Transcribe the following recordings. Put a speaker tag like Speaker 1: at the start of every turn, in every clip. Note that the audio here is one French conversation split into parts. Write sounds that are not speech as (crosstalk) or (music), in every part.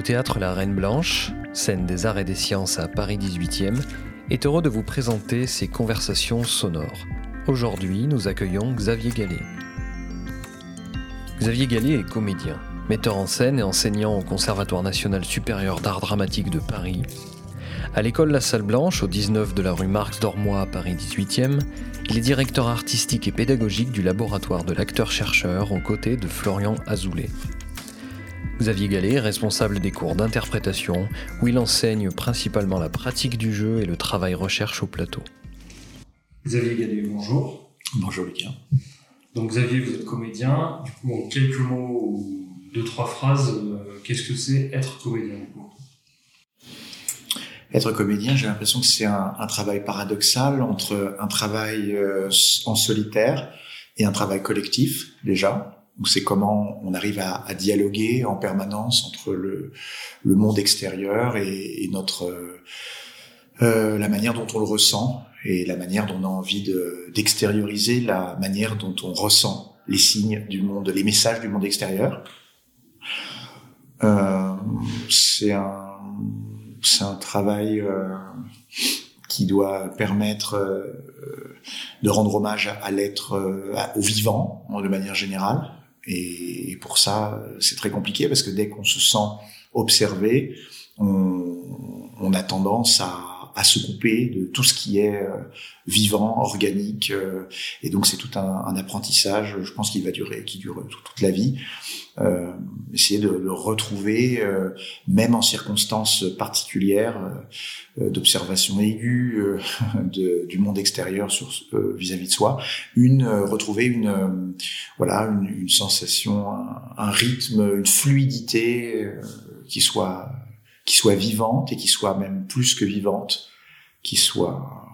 Speaker 1: Le théâtre La Reine Blanche, scène des arts et des sciences à Paris 18e, est heureux de vous présenter ses conversations sonores. Aujourd'hui, nous accueillons Xavier Gallet. Xavier Gallet est comédien, metteur en scène et enseignant au Conservatoire national supérieur d'art dramatique de Paris. À l'école La Salle Blanche, au 19 de la rue Marx d'Ormois à Paris 18e, il est directeur artistique et pédagogique du laboratoire de l'acteur-chercheur aux côtés de Florian Azoulay. Xavier Gallet est responsable des cours d'interprétation où il enseigne principalement la pratique du jeu et le travail recherche au plateau.
Speaker 2: Xavier Gallet, bonjour.
Speaker 3: Bonjour Lucas.
Speaker 2: Donc Xavier, vous êtes comédien. Du coup, en quelques mots ou deux, trois phrases, euh, qu'est-ce que c'est être comédien
Speaker 3: Être comédien, j'ai l'impression que c'est un, travail paradoxal entre un travail euh, en solitaire et un travail collectif déjà c'est comment on arrive à, dialoguer en permanence entre le, monde extérieur et, notre euh, la manière dont on le ressent et la manière dont on a envie d'extérioriser la manière dont on ressent les signes du monde, les messages du monde extérieur. Euh, c'est un travail euh, qui doit permettre de rendre hommage à l'être, au vivant de manière générale, et, pour ça, c'est très compliqué parce que dès qu'on se sent observé, on, a tendance à, se couper de tout ce qui est euh, vivant, organique. Euh, et donc c'est tout un, apprentissage, je pense, qui va durer, qui dure toute la vie. Euh, essayer de, le retrouver, euh, même en circonstances particulières d'observation aiguë de, du monde extérieur vis-à-vis de soi, une retrouver une voilà une, une sensation, un, un, rythme, une fluidité qui soit qui soit vivante et qui soit même plus que vivante, qui soit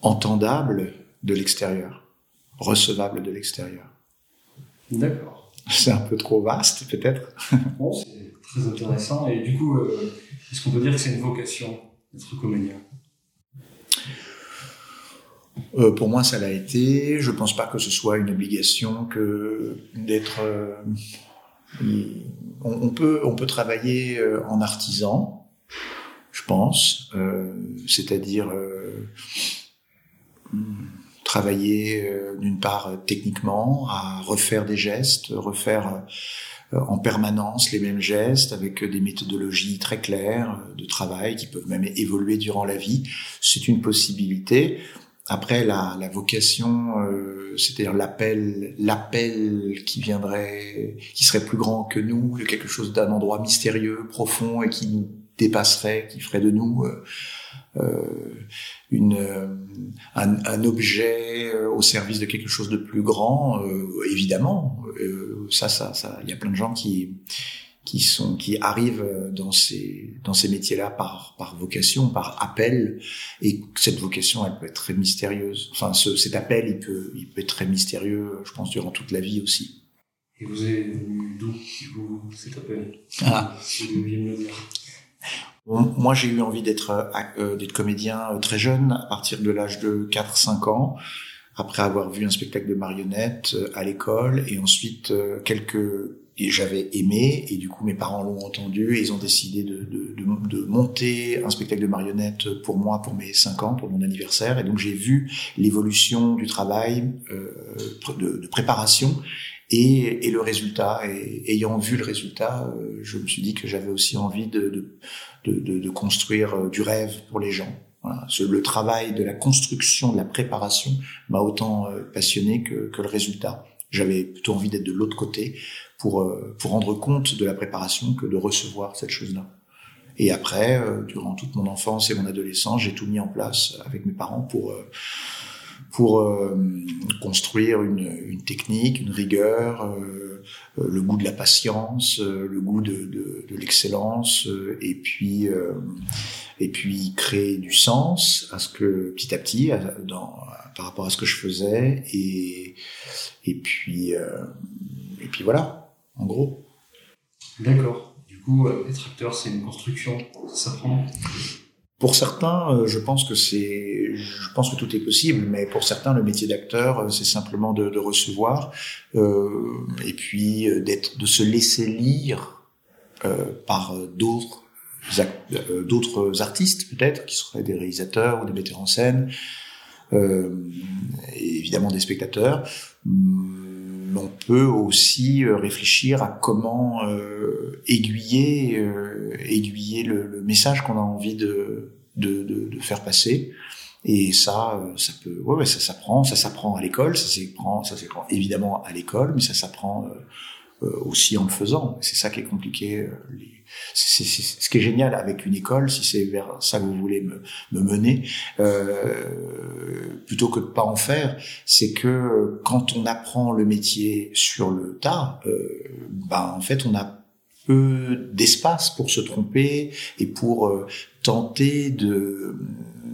Speaker 3: entendable de l'extérieur, recevable de l'extérieur.
Speaker 2: D'accord.
Speaker 3: C'est un peu trop vaste, peut-être. (laughs)
Speaker 2: Bon, c'est très intéressant. Et du coup, euh, est-ce qu'on peut dire que c'est une vocation d'être comédien?
Speaker 3: Euh, pour moi, ça l'a été. Je pense pas que ce soit une obligation que d'être. Euh, on, peut on peut travailler en artisan, je pense, c'est-à-dire travailler euh, d'une part euh, techniquement, à refaire des gestes, refaire euh, en permanence les mêmes gestes avec des méthodologies très claires de travail qui peuvent même évoluer durant la vie. C'est une possibilité. Après, la, la vocation, c'est-à-dire l'appel, l'appel qui viendrait, qui serait plus grand que nous, quelque chose d'un endroit mystérieux, profond et qui nous dépasserait, qui ferait de nous euh, une, euh, un, un, objet euh, au service de quelque chose de plus grand, évidemment. ça, ça, ça, il y a plein de gens qui qui sont qui arrivent dans ces dans ces métiers-là par par vocation, par appel et cette vocation elle peut être très mystérieuse. Enfin ce, cet appel il peut il peut être très mystérieux, je pense durant toute la vie aussi.
Speaker 2: Et vous avez d'où cet appel? Ah. Si vous me le dire.
Speaker 3: Moi, j'ai eu envie d'être euh, euh, d'être comédien euh, très jeune, à partir de l'âge de 4-5 ans, après avoir vu un spectacle de marionnettes à l'école, et ensuite quelques et j'avais aimé et du coup mes parents l'ont entendu et ils ont décidé de, de, de, monter un spectacle de marionnettes pour moi pour mes 5 ans pour mon anniversaire et donc j'ai vu l'évolution du travail euh, de, de, préparation et, et, le résultat et ayant vu le résultat je me suis dit que j'avais aussi envie de, de, construire euh, du rêve pour les gens. Voilà. Le travail de la construction, de la préparation m'a autant euh, passionné que, que le résultat. J'avais plutôt envie d'être de l'autre côté pour, euh, pour rendre compte de la préparation que de recevoir cette chose-là. Et après, durant toute mon enfance et mon adolescence, j'ai tout mis en place avec mes parents pour pour euh, construire une, une, technique, une rigueur, euh, euh, le goût de la patience, le goût de, de, de l'excellence, et puis et puis créer du sens à ce que petit à petit, dans, par rapport à ce que je faisais, et et puis et puis voilà, en gros.
Speaker 2: D'accord. Du coup, être acteur, c'est une construction, ça s'apprend.
Speaker 3: Pour certains, euh, je pense que c'est, je pense que tout est possible, mais pour certains, le métier d'acteur, euh, c'est simplement de, de recevoir euh, et puis d'être, de se laisser lire par d'autres d'autres artistes peut-être qui seraient des réalisateurs ou des metteurs en scène et évidemment des spectateurs hum, on peut aussi réfléchir à comment aiguiller aiguiller le, message qu'on a envie de, de, de, faire passer. Et ça, euh, ça peut, ouais, ça s'apprend, ça s'apprend à l'école, ça s'apprend, ça s'apprend évidemment à l'école, mais ça s'apprend euh, euh, aussi en le faisant. C'est ça qui est compliqué. C'est, ce qui est génial avec une école, si c'est vers ça que vous voulez me, me mener, euh, plutôt que de pas en faire, c'est que quand on apprend le métier sur le tas, euh, ben en fait on a peu d'espace pour se tromper et pour tenter de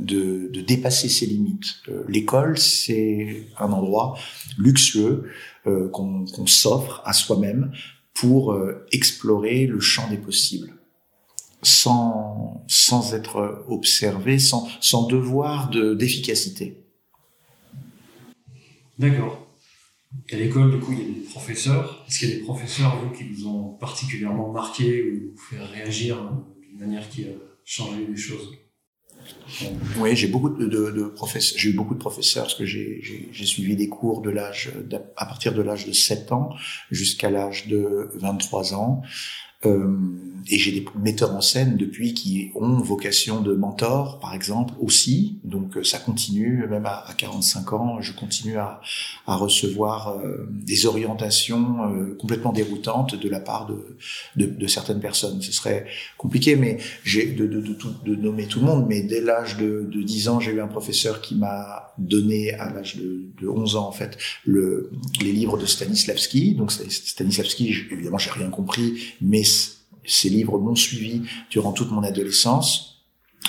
Speaker 3: de, dépasser ses limites. Euh, l'école, c'est un endroit luxueux euh, qu'on s'offre à soi-même pour euh, explorer le champ des possibles, sans, sans être observé, sans, sans devoir d'efficacité.
Speaker 2: D'accord. À l'école, du coup, il y a des professeurs. Est-ce qu'il y a des professeurs, vous, qui vous ont particulièrement marqué ou fait réagir d'une manière qui a changé les choses?
Speaker 3: Oui, j'ai beaucoup de, de, de professeurs. J'ai eu beaucoup de professeurs parce que j'ai suivi des cours de l'âge à partir de l'âge de 7 ans jusqu'à l'âge de 23 ans. Euh, et j'ai des metteurs en scène depuis qui ont vocation de mentor, par exemple, aussi. Donc euh, ça continue, même à, 45 ans, je continue à, recevoir euh, des orientations complètement déroutantes de la part de, certaines personnes. Ce serait compliqué, mais j'ai de, nommer tout le monde. Mais dès l'âge de, de 10 ans, j'ai eu un professeur qui m'a donné, à l'âge de, de 11 ans en fait, le, les livres de Stanislavski. Donc Stanislavski, évidemment, j'ai rien compris, mais ces livres m'ont suivi durant toute mon adolescence.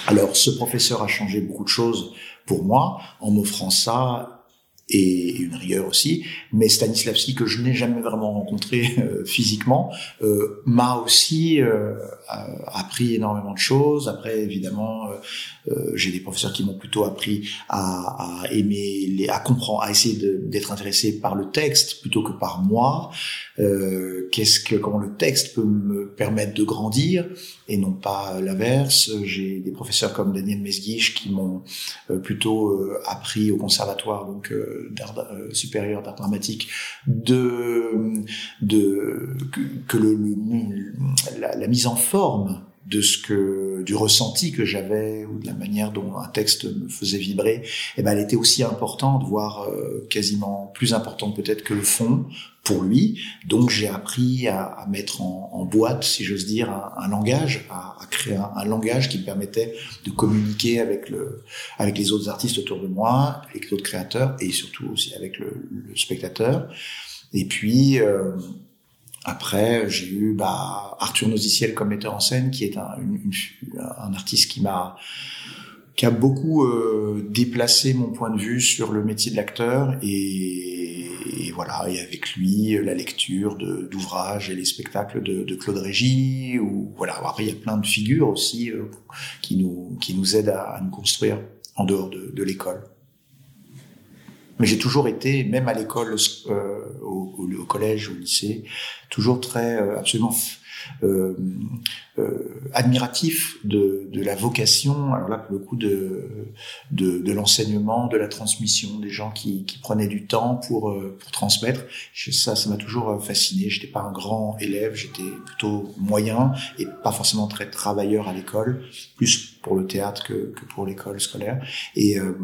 Speaker 3: Alors, ce professeur a changé beaucoup de choses pour moi en m'offrant ça et une rigueur aussi. Mais Stanislavski, que je n'ai jamais vraiment rencontré euh, physiquement, euh, m'a aussi euh, appris énormément de choses. Après, évidemment, euh, j'ai des professeurs qui m'ont plutôt appris à, à, aimer, les, à comprendre, à essayer d'être intéressé par le texte plutôt que par moi. Qu'est-ce que comment le texte peut me permettre de grandir? Et non pas l'inverse. J'ai des professeurs comme Daniel Mesguich qui m'ont plutôt appris au conservatoire donc d'art euh, supérieur d'art dramatique de de que, le, la, la, mise en forme de ce que du ressenti que j'avais ou de la manière dont un texte me faisait vibrer, eh ben elle était aussi importante, voire euh, quasiment plus importante peut-être que le fond pour lui. Donc j'ai appris à, à, mettre en, en, boîte, si j'ose dire, un, un langage, à, à créer un, un, langage qui me permettait de communiquer avec le avec les autres artistes autour de moi, avec d'autres créateurs et surtout aussi avec le, le spectateur. Et puis euh, après, j'ai eu bah, Arthur Noziciel comme metteur en scène, qui est un, artiste qui m'a qui a beaucoup euh, déplacé mon point de vue sur le métier de l'acteur et, voilà et avec lui la lecture d'ouvrages et les spectacles de, de, Claude Régis ou voilà après il y a plein de figures aussi euh, qui nous qui nous aident à, nous construire en dehors de, de l'école. Mais j'ai toujours été, même à l'école, euh, au, au, collège, au lycée, toujours très euh, absolument euh, euh, admiratif de, de, la vocation, alors là pour le coup de, de, de l'enseignement, de la transmission, des gens qui, qui prenaient du temps pour, euh, pour transmettre. Ça, ça m'a toujours fasciné. J'étais pas un grand élève, j'étais plutôt moyen et pas forcément très travailleur à l'école, plus pour le théâtre que, que pour l'école scolaire et euh,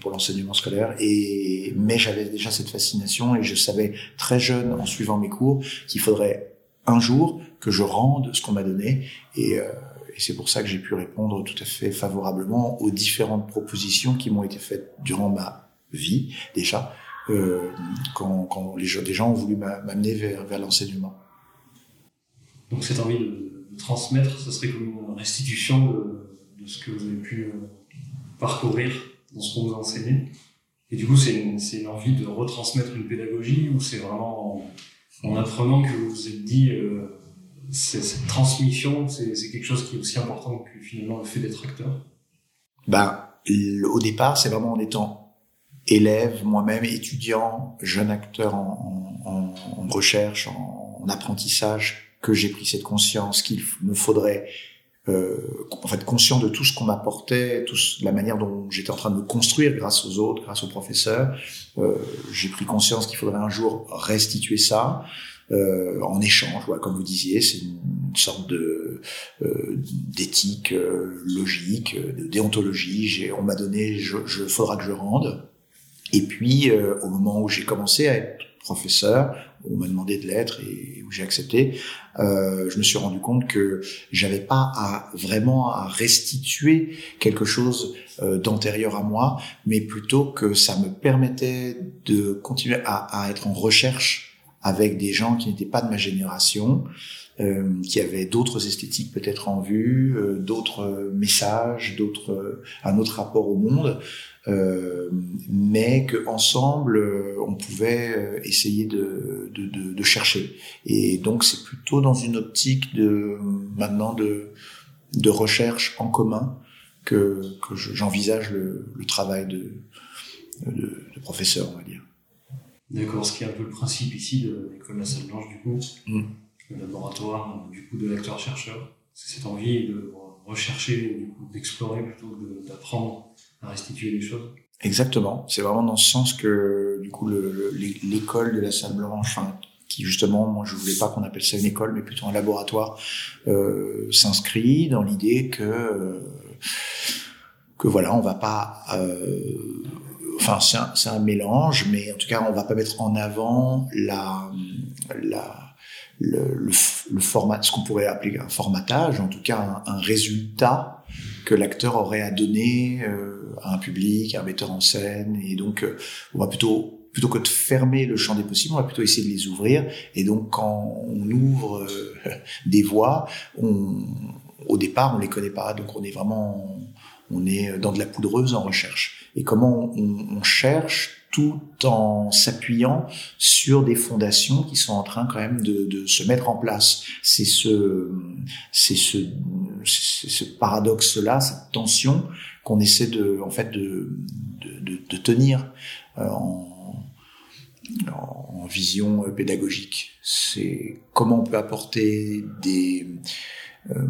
Speaker 3: pour l'enseignement scolaire. Et mais j'avais déjà cette fascination et je savais très jeune en suivant mes cours qu'il faudrait un jour que je rende ce qu'on m'a donné. Et, euh, et c'est pour ça que j'ai pu répondre tout à fait favorablement aux différentes propositions qui m'ont été faites durant ma vie déjà, euh, quand, quand les, des gens ont voulu m'amener vers, vers l'enseignement.
Speaker 2: Donc cette envie de, transmettre, ce serait comme une restitution de, de ce que vous avez pu euh, parcourir dans ce qu'on vous a enseigné. Et du coup, c'est une, une, envie de retransmettre une pédagogie ou c'est vraiment en apprenant que vous vous êtes dit euh, cette transmission, c'est quelque chose qui est aussi important que finalement le fait d'être acteur.
Speaker 3: Ben, au départ, c'est vraiment en étant élève, moi-même étudiant, jeune acteur en, en, en recherche, en, en, apprentissage, que j'ai pris cette conscience qu'il me faudrait euh, en fait conscient de tout ce qu'on m'apportait, tout la manière dont j'étais en train de me construire grâce aux autres, grâce aux professeurs. Euh, j'ai pris conscience qu'il faudrait un jour restituer ça euh, en échange, voilà, comme vous disiez, c'est une sorte de euh, d'éthique euh, logique, de déontologie. On m'a donné, je, je, faudra que je rende. Et puis, euh, au moment où j'ai commencé à être professeur, on m'a demandé de l'être et où j'ai accepté, euh, je me suis rendu compte que j'avais pas à vraiment à restituer quelque chose euh, d'antérieur à moi, mais plutôt que ça me permettait de continuer à, à être en recherche avec des gens qui n'étaient pas de ma génération, euh, qui avaient d'autres esthétiques peut-être en vue, euh, d'autres messages, d'autres un autre rapport au monde. Euh, mais qu'ensemble, euh, on pouvait euh, essayer de, de, de, de chercher. Et donc, c'est plutôt dans une optique de maintenant de, de recherche en commun que, que j'envisage le, le, travail de, de, de, professeur, on va dire.
Speaker 2: D'accord, ce qui est un peu le principe ici de l'école la Salle Blanche, du coup, mm. Le laboratoire du coup de l'acteur-chercheur, c'est cette envie de rechercher, d'explorer plutôt que d'apprendre à restituer les choses.
Speaker 3: Exactement. C'est vraiment dans ce sens que, du coup, l'école de la salle blanche, qui justement, moi, je voulais pas qu'on appelle ça une école, mais plutôt un laboratoire, euh, s'inscrit dans l'idée que, euh, que voilà, on va pas, euh, enfin, c'est un, mélange, mais en tout cas, on va pas mettre en avant la, le, le, le format, ce qu'on pourrait appeler un formatage, en tout cas un, un résultat que l'acteur aurait à donner euh, à un public, à un metteur en scène. Et donc, euh, on va plutôt plutôt que de fermer le champ des possibles, on va plutôt essayer de les ouvrir. Et donc, quand on ouvre euh, (laughs) des voies, on, au départ, on les connaît pas, donc on est vraiment, on est dans de la poudreuse en recherche. Et comment on, on cherche tout en s'appuyant sur des fondations qui sont en train quand même de, se mettre en place. C'est ce, c'est ce, paradoxe-là, cette tension qu'on essaie de, en fait, de, de, tenir euh, en, vision pédagogique. C'est comment on peut apporter des euh,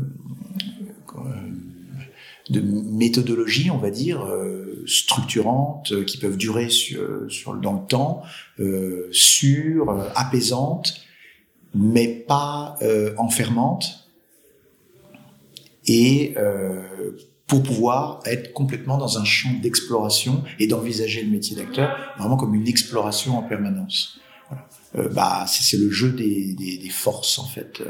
Speaker 3: de méthodologies, on va dire, euh, structurantes, euh, qui peuvent durer sur, sur dans le temps, euh, sûres, euh, apaisantes, mais pas euh, enfermantes, et pour pouvoir être complètement dans un champ d'exploration et d'envisager le métier d'acteur vraiment comme une exploration en permanence. Voilà. bah, c'est le jeu des, forces en fait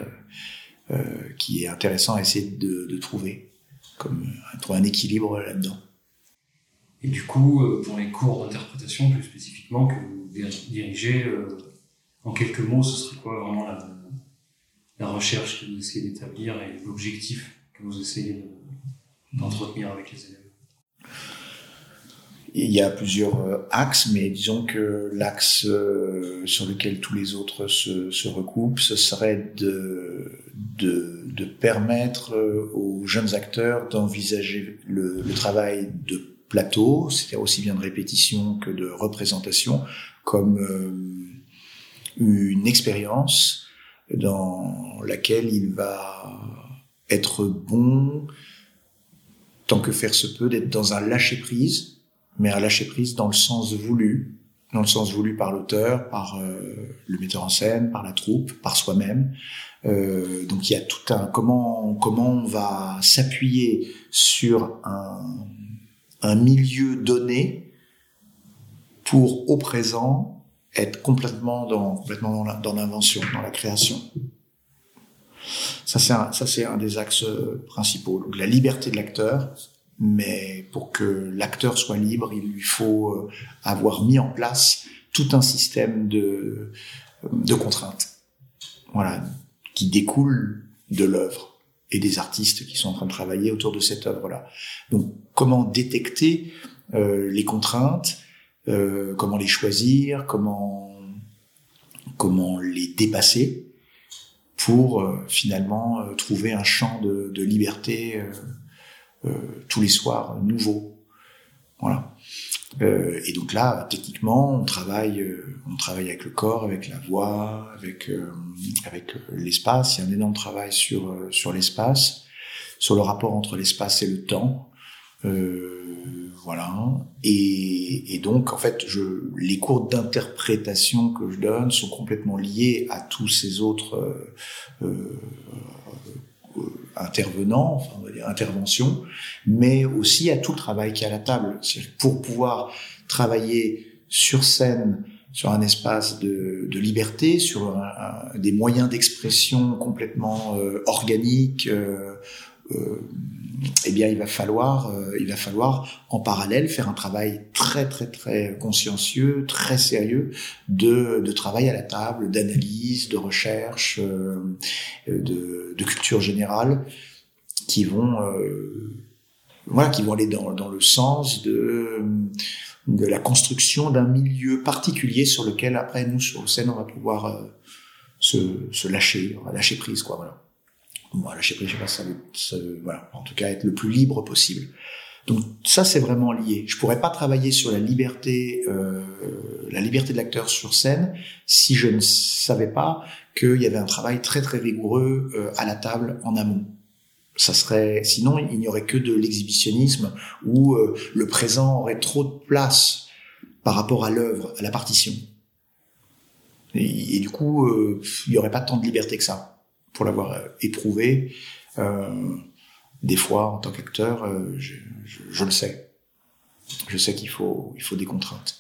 Speaker 3: qui est intéressant à essayer de trouver comme trouver un équilibre là-dedans.
Speaker 2: Et du coup, euh, pour les cours d'interprétation plus spécifiquement que vous dirigez, euh, en quelques mots, ce serait quoi vraiment la, la recherche que vous essayez d'établir et l'objectif que vous essayez d'entretenir avec les élèves?
Speaker 3: Il y a plusieurs axes, mais disons que l'axe sur lequel tous les autres se, recoupent, ce serait de, de de permettre euh, aux jeunes acteurs d'envisager le, le, travail de plateau, c'est-à-dire aussi bien de répétition que de représentation, comme euh, une expérience dans laquelle il va être bon, tant que faire se peut, d'être dans un lâcher-prise, mais un lâcher-prise dans le sens voulu, dans le sens voulu par l'auteur, par euh, le metteur en scène, par la troupe, par soi-même, euh, donc il y a tout un comment comment on va s'appuyer sur un, un milieu donné pour au présent être complètement dans complètement dans l'invention, dans, la création. Ça c'est un, ça c'est un des axes principaux. Donc la liberté de l'acteur, mais pour que l'acteur soit libre, il lui faut euh, avoir mis en place tout un système de de contraintes. Voilà, qui découle de l'œuvre et des artistes qui sont en train de travailler autour de cette œuvre-là. Donc, comment détecter euh, les contraintes, euh, comment les choisir, comment comment les dépasser pour euh, finalement euh, trouver un champ de, de liberté euh, tous les soirs nouveau. Voilà. Euh, et donc là, techniquement, on travaille, euh, on travaille avec le corps, avec la voix, avec euh, avec l'espace. Il y a un énorme travail sur sur l'espace, sur le rapport entre l'espace et le temps. voilà. Et, donc, en fait, les cours d'interprétation que je donne sont complètement liés à tous ces autres intervenants, enfin, on va dire interventions, mais aussi à tout le travail qui est à la table. Pour pouvoir travailler sur scène, sur un espace de, de liberté, sur des moyens d'expression complètement euh, organiques, euh, euh, eh bien, il va falloir, euh, il va falloir en parallèle faire un travail très très très consciencieux, très sérieux de, de travail à la table, d'analyse, de recherche, euh, de, de, culture générale, qui vont, euh, voilà, qui vont aller dans, dans le sens de de la construction d'un milieu particulier sur lequel après nous sur scène on va pouvoir se, se lâcher, on va lâcher prise quoi voilà. Voilà, je sais pas, je sais pas, ça, ça, voilà, en tout cas être le plus libre possible. Donc ça c'est vraiment lié. Je pourrais pas travailler sur la liberté, euh, la liberté de l'acteur sur scène si je ne savais pas qu'il y avait un travail très très rigoureux euh, à la table en amont. Ça serait, sinon il n'y aurait que de l'exhibitionnisme où euh, le présent aurait trop de place par rapport à l'œuvre, à la partition. Et, et du coup, euh, il n'y aurait pas tant de liberté que ça pour l'avoir euh, éprouvé. Euh, des fois, en tant qu'acteur, euh, je, je, je, le sais. Je sais qu'il faut, il faut des contraintes.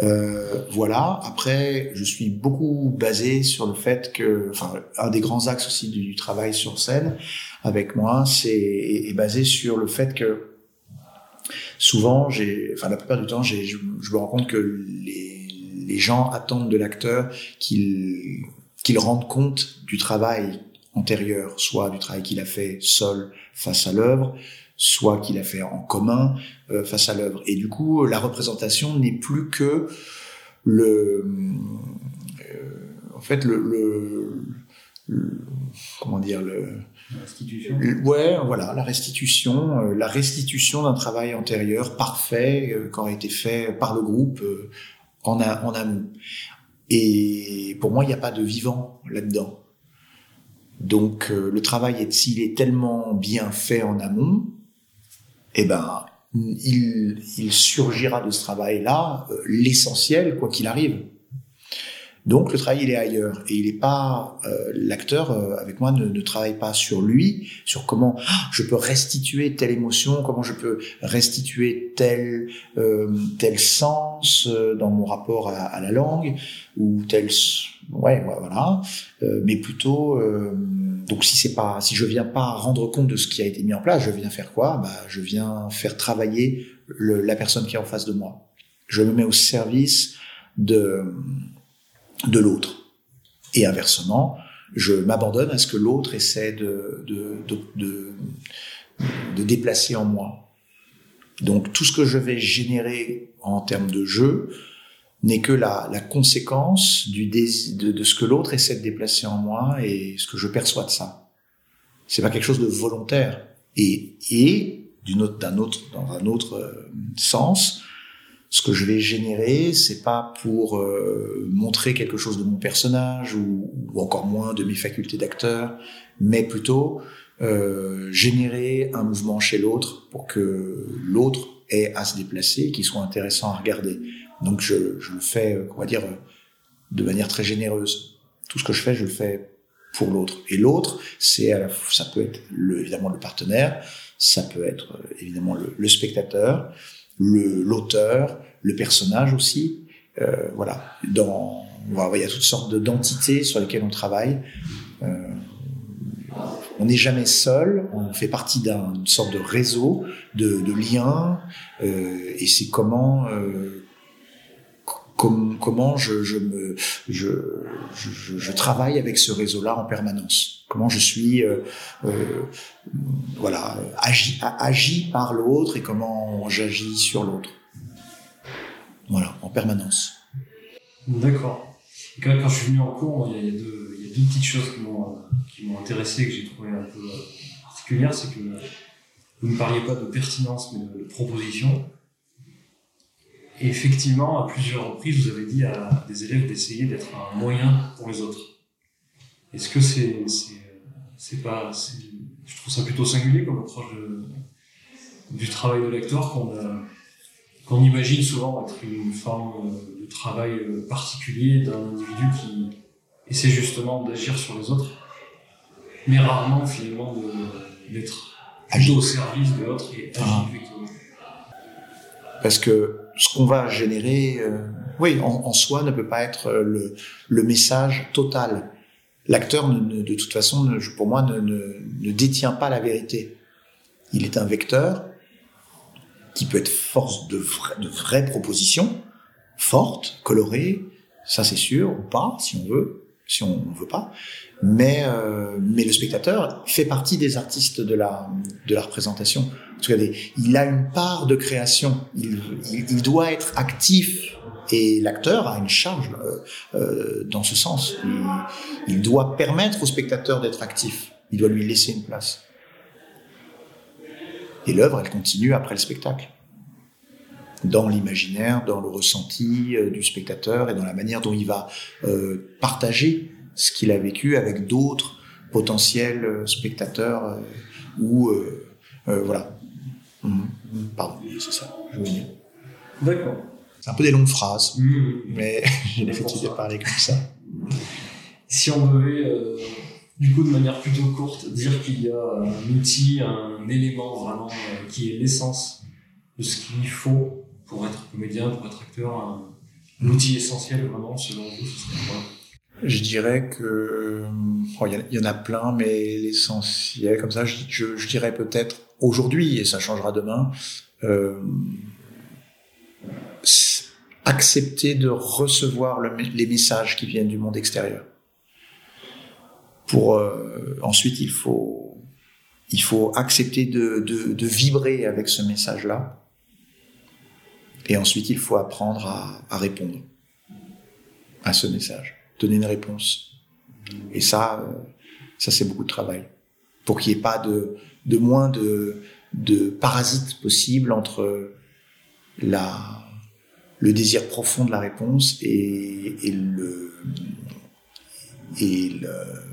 Speaker 3: Euh, voilà. Après, je suis beaucoup basé sur le fait que, enfin, un des grands axes aussi du, travail sur scène avec moi, c'est est, basé sur le fait que souvent, j'ai, enfin, la plupart du temps, je, je, me rends compte que les, les gens attendent de l'acteur qu'il qu'il rende compte du travail antérieur, soit du travail qu'il a fait seul face à l'œuvre, soit qu'il a fait en commun euh, face à l'œuvre. Et du coup, la représentation n'est plus que le, euh, en fait, le, le, comment dire le
Speaker 2: restitution.
Speaker 3: Ouais, voilà, la restitution, euh, la restitution d'un travail antérieur parfait euh, qui aurait été fait par le groupe euh, en amont. Et pour moi, il n'y a pas de vivant là-dedans. Donc euh, le travail, s'il est tellement bien fait en amont, eh ben, il, surgira de ce travail-là euh, l'essentiel, quoi qu'il arrive. Donc le travail il est ailleurs. Et il est pas euh, l'acteur euh, avec moi ne, ne, travaille pas sur lui, sur comment ah, je peux restituer telle émotion, comment je peux restituer tel euh, tel sens euh, dans mon rapport à, à, la langue ou tel ouais voilà, mais plutôt donc si c'est pas si je viens pas rendre compte de ce qui a été mis en place, je viens faire quoi? Bah je viens faire travailler le, la personne qui est en face de moi. Je me mets au service de de l'autre. Et inversement, je m'abandonne à ce que l'autre essaie de, de, de, déplacer en moi. Donc tout ce que je vais générer en termes de jeu n'est que la, la conséquence de, de ce que l'autre essaie de déplacer en moi et ce que je perçois de ça. C'est pas quelque chose de volontaire. Et, et d'une autre, d'un autre, dans un autre euh, sens, ce que je vais générer, c'est pas pour euh, montrer quelque chose de mon personnage ou, ou, encore moins de mes facultés d'acteur, mais plutôt euh, générer un mouvement chez l'autre pour que l'autre ait à se déplacer, qu'il soit intéressant à regarder. Donc je, je le fais, on va dire, de manière très généreuse. Tout ce que je fais, je le fais pour l'autre. Et l'autre, c'est ça peut être le, évidemment le partenaire, ça peut être évidemment le, le spectateur, l'auteur, le, personnage aussi. Euh, voilà. Dans, il y a toutes sortes d'entités sur lesquelles on travaille. Euh, on n'est jamais seul, on fait partie d'une sorte de réseau, de, de liens, euh, et c'est comment euh, com comment je, travaille avec ce réseau-là en permanence. Comment je suis euh, euh, voilà agi, par l'autre et comment j'agis sur l'autre. Voilà, en permanence.
Speaker 2: D'accord. Quand, je suis venu en cours, il y a, deux, petites choses qui m'ont intéressé que j'ai trouvé un peu particulières, c'est que vous ne parliez pas de pertinence mais de proposition. Et effectivement, à plusieurs reprises, vous avez dit à des élèves d'essayer d'être un moyen pour les autres. Est-ce que c'est c'est pas je trouve ça plutôt singulier comme approche du travail de lecteur qu'on qu'on imagine souvent être une forme de travail particulier d'un individu qui essaie justement d'agir sur les autres, mais rarement finalement d'être plutôt au service de l'autre et agir ah.
Speaker 3: Parce que ce qu'on va générer, euh, oui, en, soi, ne peut pas être le, le message total. L'acteur, de toute façon, pour moi, ne, ne, détient pas la vérité. Il est un vecteur qui peut être force de, de vraies propositions, fortes, colorées, ça c'est sûr, ou pas, si on veut, si on ne veut pas. Mais, euh, mais le spectateur fait partie des artistes de la, de la représentation. Il a une part de création. Il, doit être actif. Et l'acteur a une charge euh, euh, dans ce sens. Il, doit permettre au spectateur d'être actif. Il doit lui laisser une place. Et l'œuvre, elle continue après le spectacle dans l'imaginaire, dans le ressenti euh, du spectateur et dans la manière dont il va partager ce qu'il a vécu avec d'autres potentiels spectateurs ou voilà. Mhm. Pardon, c'est ça. Dire.
Speaker 2: D'accord.
Speaker 3: C'est un peu des longues phrases, mmh. mais (laughs) j'ai l'habitude de parler comme ça. (laughs)
Speaker 2: Si on devait, du coup, de manière plutôt courte, dire qu'il y a un outil, un élément vraiment qui est l'essence de ce qu'il faut pour être comédien, pour être acteur, un, outil essentiel vraiment selon vous, ce serait quoi?
Speaker 3: Je dirais que il y, en a plein, mais l'essentiel, comme ça, je, je, dirais peut-être aujourd'hui, et ça changera demain, euh, accepter de recevoir le, les messages qui viennent du monde extérieur. Pour euh, ensuite, il faut il faut accepter de, vibrer avec ce message-là et ensuite, il faut apprendre à, à répondre à ce message, donner une réponse. Et ça, euh, ça c'est beaucoup de travail. Pour qu'il n'y ait pas de, de moins de, de parasites possibles entre la, le désir profond de la réponse et, le et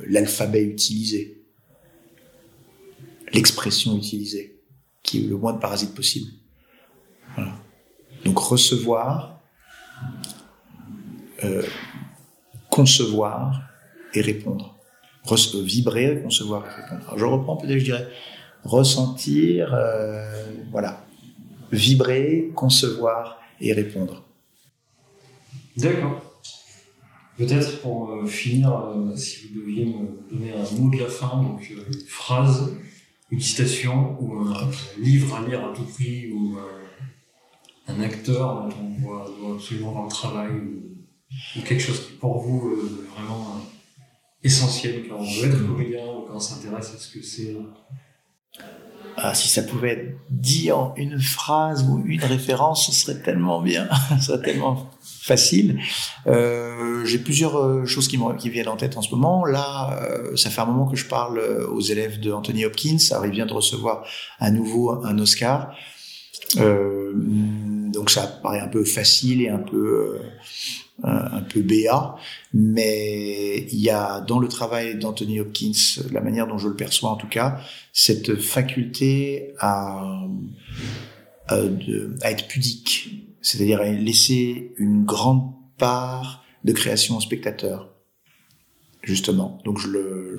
Speaker 3: l'alphabet utilisé, l'expression utilisée, qui est le moins de parasites possible. Voilà. Donc recevoir, euh, concevoir et répondre. vibrer, concevoir et répondre. Je reprends peut-être, je dirais, ressentir, euh, voilà, vibrer, concevoir et répondre.
Speaker 2: D'accord. Peut-être pour euh, finir, euh, si vous deviez me donner un mot de la fin, donc une phrase, une citation ou un livre à lire à tout prix ou un acteur dont on voit, absolument dans le travail ou, quelque chose qui pour vous vraiment essentiel quand on veut être comédien ou quand on s'intéresse à ce que c'est
Speaker 3: ah, si ça pouvait être dit en une phrase ou une référence, ce serait tellement bien, (laughs) ce serait tellement facile. Euh, J'ai plusieurs euh, choses qui, viennent en tête en ce moment. Là, ça fait un moment que je parle aux élèves de Anthony Hopkins. Il vient de recevoir à nouveau un Oscar. Euh, donc ça paraît un peu facile et un peu euh, peu béat, mais il y a dans le travail d'Anthony Hopkins, la manière dont je le perçois en tout cas, cette faculté à, à, à être pudique, c'est-à-dire à laisser une grande part de création au spectateur justement. Donc je le,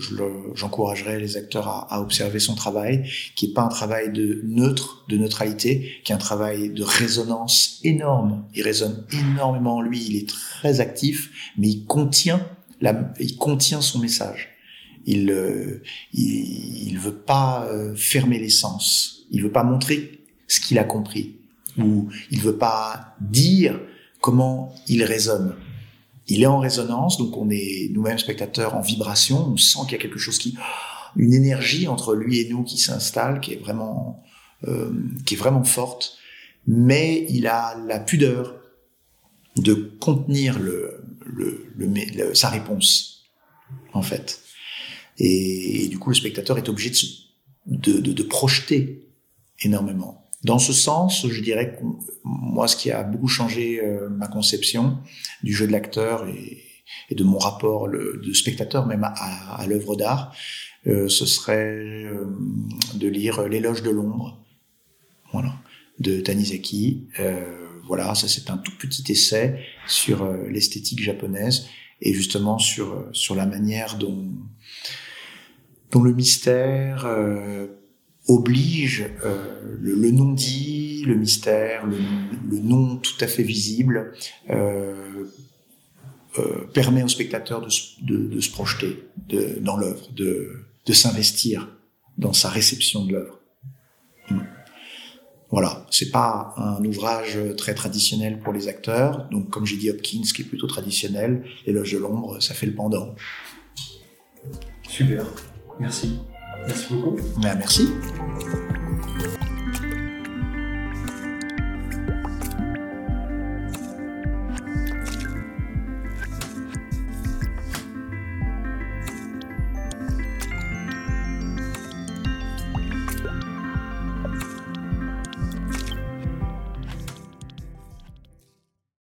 Speaker 3: j'encouragerais les acteurs à, à, observer son travail, qui est pas un travail de neutre, de neutralité, qui est un travail de résonance énorme. Il résonne énormément en lui, il est très actif, mais il contient la, il contient son message. Il, euh, il, il, veut pas euh, fermer l'essence. Il veut pas montrer ce qu'il a compris, ou il veut pas dire comment il résonne il est en résonance, donc on est nous-mêmes spectateurs en vibration, on sent qu'il y a quelque chose qui, une énergie entre lui et nous qui s'installe, qui est vraiment, euh, qui est vraiment forte, mais il a la pudeur de contenir le, le, sa réponse, en fait. Et, du coup, le spectateur est obligé de, de, de, de projeter énormément. Dans ce sens, je dirais que moi, ce qui a beaucoup changé euh, ma conception du jeu de l'acteur et, de mon rapport le, de spectateur même à, l'œuvre d'art, euh, ce serait euh, de lire L'éloge de l'ombre, voilà, de Tanizaki. voilà, ça c'est un tout petit essai sur l'esthétique japonaise et justement sur sur la manière dont dont le mystère oblige euh, le, non-dit, le mystère, le, non tout à fait visible, euh, euh, permet au spectateur de, de, se projeter de, dans l'œuvre, de, de s'investir dans sa réception de l'œuvre. Hmm. Voilà, c'est pas un ouvrage très traditionnel pour les acteurs. Donc, comme j'ai dit, Hopkins, qui est plutôt traditionnel, L'éloge de l'ombre, ça fait le pendant.
Speaker 2: Super, merci. Merci beaucoup.
Speaker 3: Ben, merci.